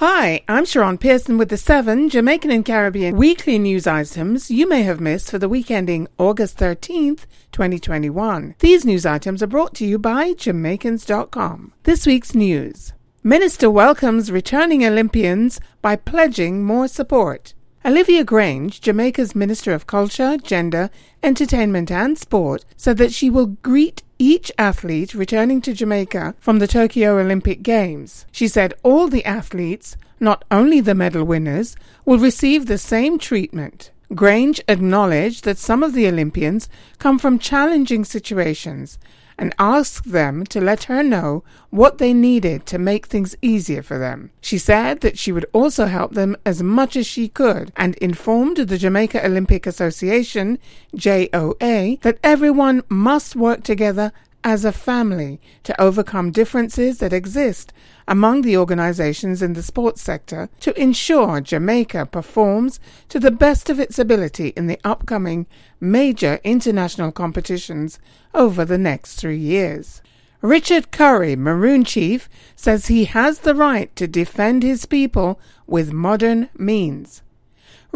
Hi, I'm Sharon Pearson with the seven Jamaican and Caribbean weekly news items you may have missed for the week ending August 13th, 2021. These news items are brought to you by Jamaicans.com. This week's news. Minister welcomes returning Olympians by pledging more support. Olivia Grange, Jamaica's Minister of Culture, Gender, Entertainment and Sport, said that she will greet each athlete returning to Jamaica from the Tokyo Olympic Games. She said all the athletes, not only the medal winners, will receive the same treatment. Grange acknowledged that some of the Olympians come from challenging situations and asked them to let her know what they needed to make things easier for them. She said that she would also help them as much as she could and informed the Jamaica Olympic Association, JOA, that everyone must work together as a family to overcome differences that exist among the organizations in the sports sector to ensure Jamaica performs to the best of its ability in the upcoming major international competitions over the next three years. Richard Currie, Maroon Chief, says he has the right to defend his people with modern means.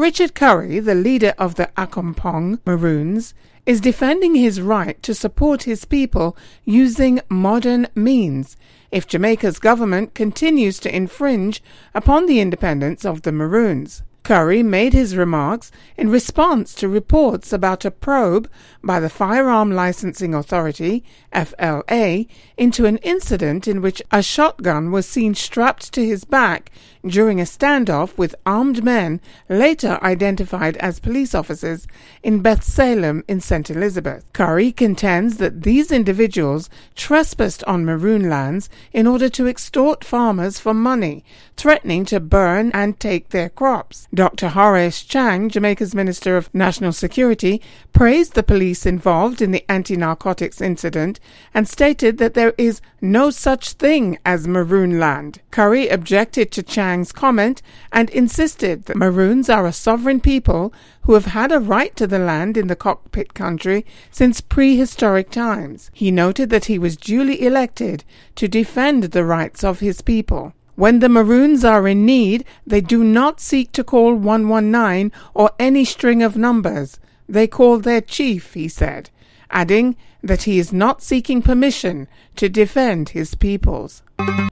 Richard Currie, the leader of the Accompong Maroons, is defending his right to support his people using modern means if Jamaica's government continues to infringe upon the independence of the Maroons. Currie made his remarks in response to reports about a probe by the Firearm Licensing Authority, FLA, into an incident in which a shotgun was seen strapped to his back during a standoff with armed men later identified as police officers in Beth Salem in St. Elizabeth. Currie contends that these individuals trespassed on maroon lands in order to extort farmers for money, threatening to burn and take their crops. Dr. Horace Chang, Jamaica's Minister of National Security, praised the police involved in the anti narcotics incident and stated that there is no such thing as Maroon land. Currie objected to Chang's comment and insisted that Maroons are a sovereign people who have had a right to the land in the cockpit country since prehistoric times. He noted that he was duly elected to defend the rights of his people. When the Maroons are in need, they do not seek to call 119 or any string of numbers. They call their chief, he said, adding that he is not seeking permission to defend his peoples.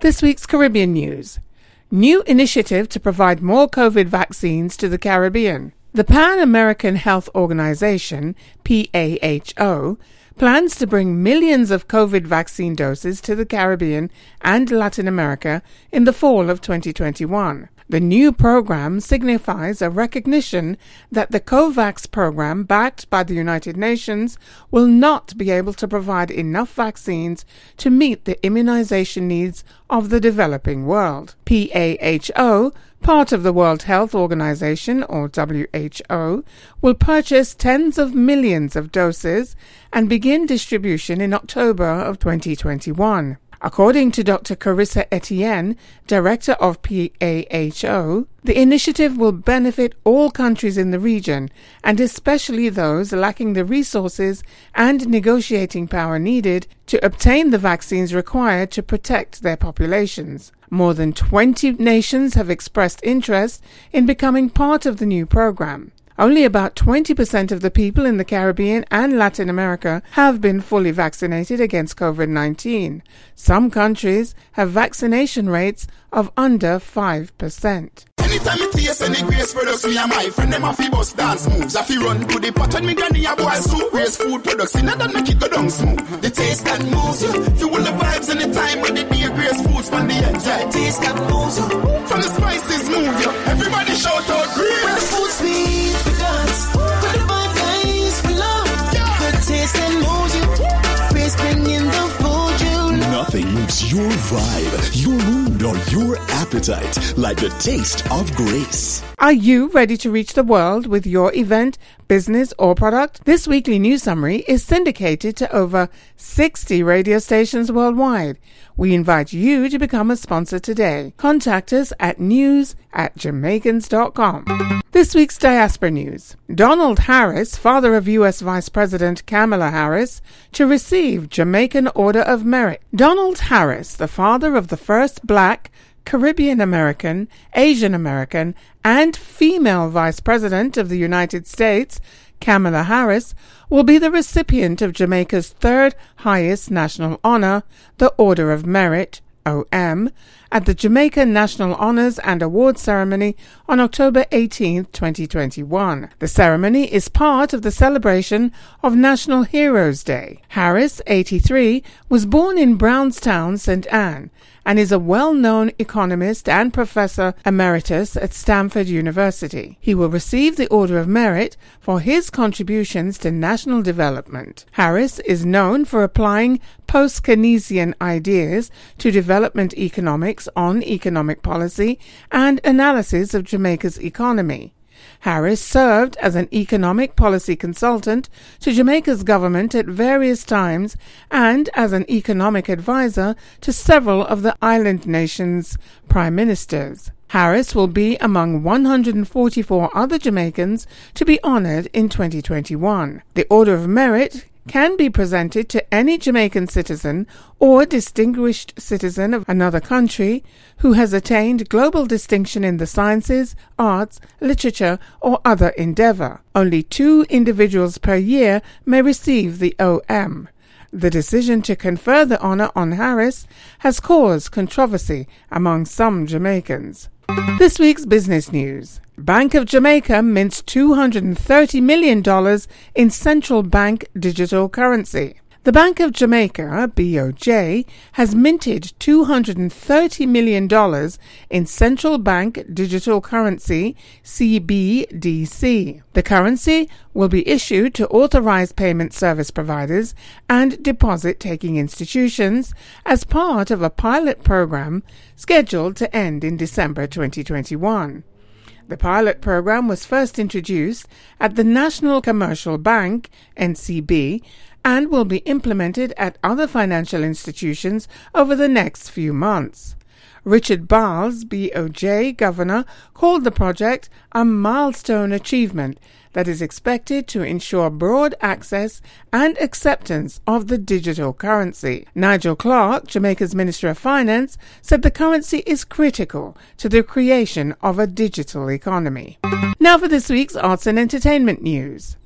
This week's Caribbean news. New initiative to provide more COVID vaccines to the Caribbean. The Pan American Health Organization, PAHO, plans to bring millions of COVID vaccine doses to the Caribbean and Latin America in the fall of 2021. The new program signifies a recognition that the COVAX program, backed by the United Nations, will not be able to provide enough vaccines to meet the immunization needs of the developing world. PAHO part of the World Health Organization, or WHO, will purchase tens of millions of doses and begin distribution in October of 2021. According to Dr. Carissa Etienne, director of PAHO, the initiative will benefit all countries in the region, and especially those lacking the resources and negotiating power needed to obtain the vaccines required to protect their populations. More than 20 nations have expressed interest in becoming part of the new program. Only about 20% of the people in the Caribbean and Latin America have been fully vaccinated against COVID 19. Some countries have vaccination rates of under 5%. Anytime me taste any grace products, me and my friend them a fi bust dance moves. I fi run to the pot when me granny a boil soup. Grace food products, in that make it go down smooth. The taste that moves you, fuel the vibes anytime when the day grace foods from the end. Yeah, taste that moves you, from the spices move you. Everybody shout out grace. When the food sweet, your vibe, your mood, or your appetite like the taste of grace. Are you ready to reach the world with your event, business, or product? This weekly news summary is syndicated to over 60 radio stations worldwide. We invite you to become a sponsor today. Contact us at news at jamaicans.com. This week's diaspora news. Donald Harris, father of U.S. Vice President Kamala Harris, to receive Jamaican Order of Merit. Donald Harris, the father of the first black Caribbean American, Asian American, and female Vice President of the United States, Kamala Harris, will be the recipient of Jamaica's third highest national honor, the Order of Merit, OM, at the Jamaica National Honors and Awards Ceremony on October 18, 2021. The ceremony is part of the celebration of National Heroes Day. Harris, 83, was born in Brownstown, St. Ann, and is a well-known economist and professor emeritus at Stanford University. He will receive the Order of Merit for his contributions to national development. Harris is known for applying post-Keynesian ideas to development economics on economic policy and analysis of Jamaica's economy. Harris served as an economic policy consultant to Jamaica's government at various times and as an economic advisor to several of the island nations' prime ministers. Harris will be among 144 other Jamaicans to be honored in 2021. The Order of Merit can be presented to any Jamaican citizen or distinguished citizen of another country who has attained global distinction in the sciences, arts, literature, or other endeavor. Only two individuals per year may receive the OM. The decision to confer the honor on Harris has caused controversy among some Jamaicans. This week's business news. Bank of Jamaica mints $230 million in central bank digital currency. The Bank of Jamaica, BOJ, has minted $230 million in central bank digital currency, CBDC. The currency will be issued to authorized payment service providers and deposit taking institutions as part of a pilot program scheduled to end in December 2021. The pilot program was first introduced at the National Commercial Bank, NCB, and will be implemented at other financial institutions over the next few months. Richard Byles, BOJ governor, called the project a milestone achievement that is expected to ensure broad access and acceptance of the digital currency. Nigel Clarke, Jamaica's Minister of Finance, said the currency is critical to the creation of a digital economy. Now for this week's arts and entertainment news.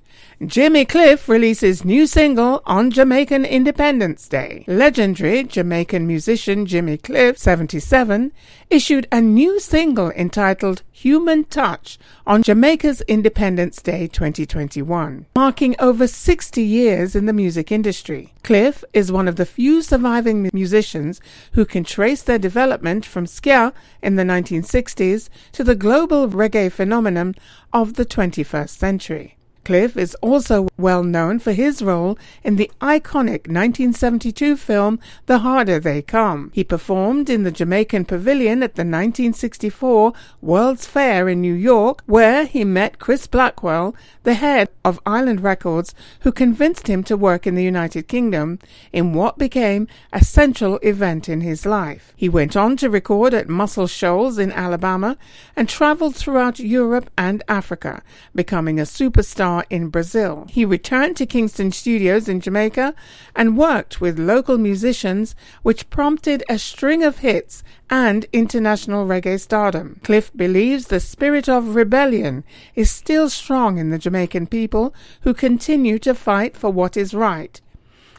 Jimmy Cliff releases new single on Jamaican Independence Day. Legendary Jamaican musician Jimmy Cliff, 77, issued a new single entitled Human Touch on Jamaica's Independence Day 2021, marking over 60 years in the music industry. Cliff is one of the few surviving musicians who can trace their development from ska in the 1960s to the global reggae phenomenon of the 21st century. Cliff is also well known for his role in the iconic 1972 film The Harder They Come. He performed in the Jamaican Pavilion at the 1964 World's Fair in New York, where he met Chris Blackwell, the head of Island Records, who convinced him to work in the United Kingdom in what became a central event in his life. He went on to record at Muscle Shoals in Alabama and traveled throughout Europe and Africa, becoming a superstar star in Brazil. He returned to Kingston Studios in Jamaica and worked with local musicians, which prompted a string of hits and international reggae stardom. Cliff believes the spirit of rebellion is still strong in the Jamaican people who continue to fight for what is right.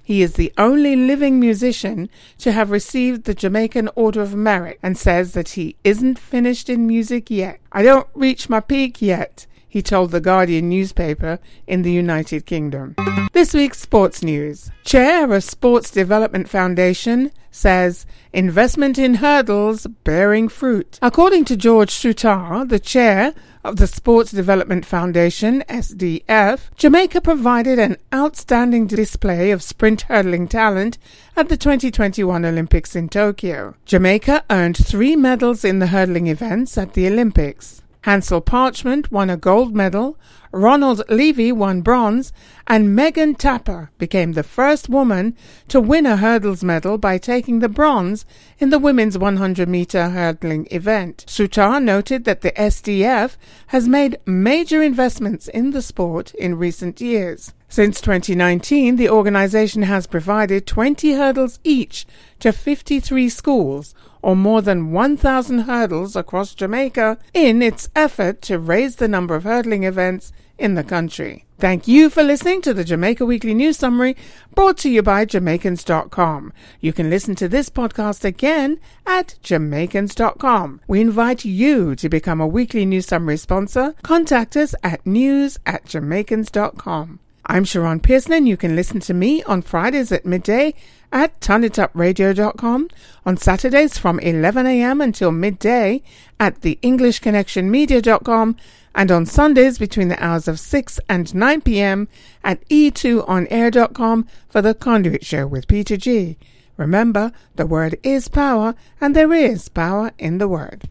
He is the only living musician to have received the Jamaican Order of Merit and says that he isn't finished in music yet. I don't reach my peak yet he told the Guardian newspaper in the United Kingdom. This week's sports news. Chair of Sports Development Foundation says investment in hurdles bearing fruit. According to George Soutar, the chair of the Sports Development Foundation, SDF, Jamaica provided an outstanding display of sprint hurdling talent at the 2021 Olympics in Tokyo. Jamaica earned three medals in the hurdling events at the Olympics. Hansle Parchment won a gold medal, Ronald Levy won bronze, and Megan Tapper became the first woman to win a hurdles medal by taking the bronze in the women's 100 meter hurdling event. Soutar noted that the SDF has made major investments in the sport in recent years. Since 2019, the organization has provided 20 hurdles each to 53 schools, or more than 1,000 hurdles across Jamaica in its effort to raise the number of hurdling events in the country. Thank you for listening to the Jamaica Weekly News Summary brought to you by Jamaicans.com. You can listen to this podcast again at Jamaicans.com. We invite you to become a weekly news summary sponsor. Contact us at news at Jamaicans.com. I'm Sharon Pearson and you can listen to me on Fridays at midday at turnitupradio.com, on Saturdays from 11am until midday at the EnglishConnectionMedia.com and on Sundays between the hours of 6 and 9 p.m. at e2onair.com for the Conduit Show with Peter G. Remember, the word is power, and there is power in the word.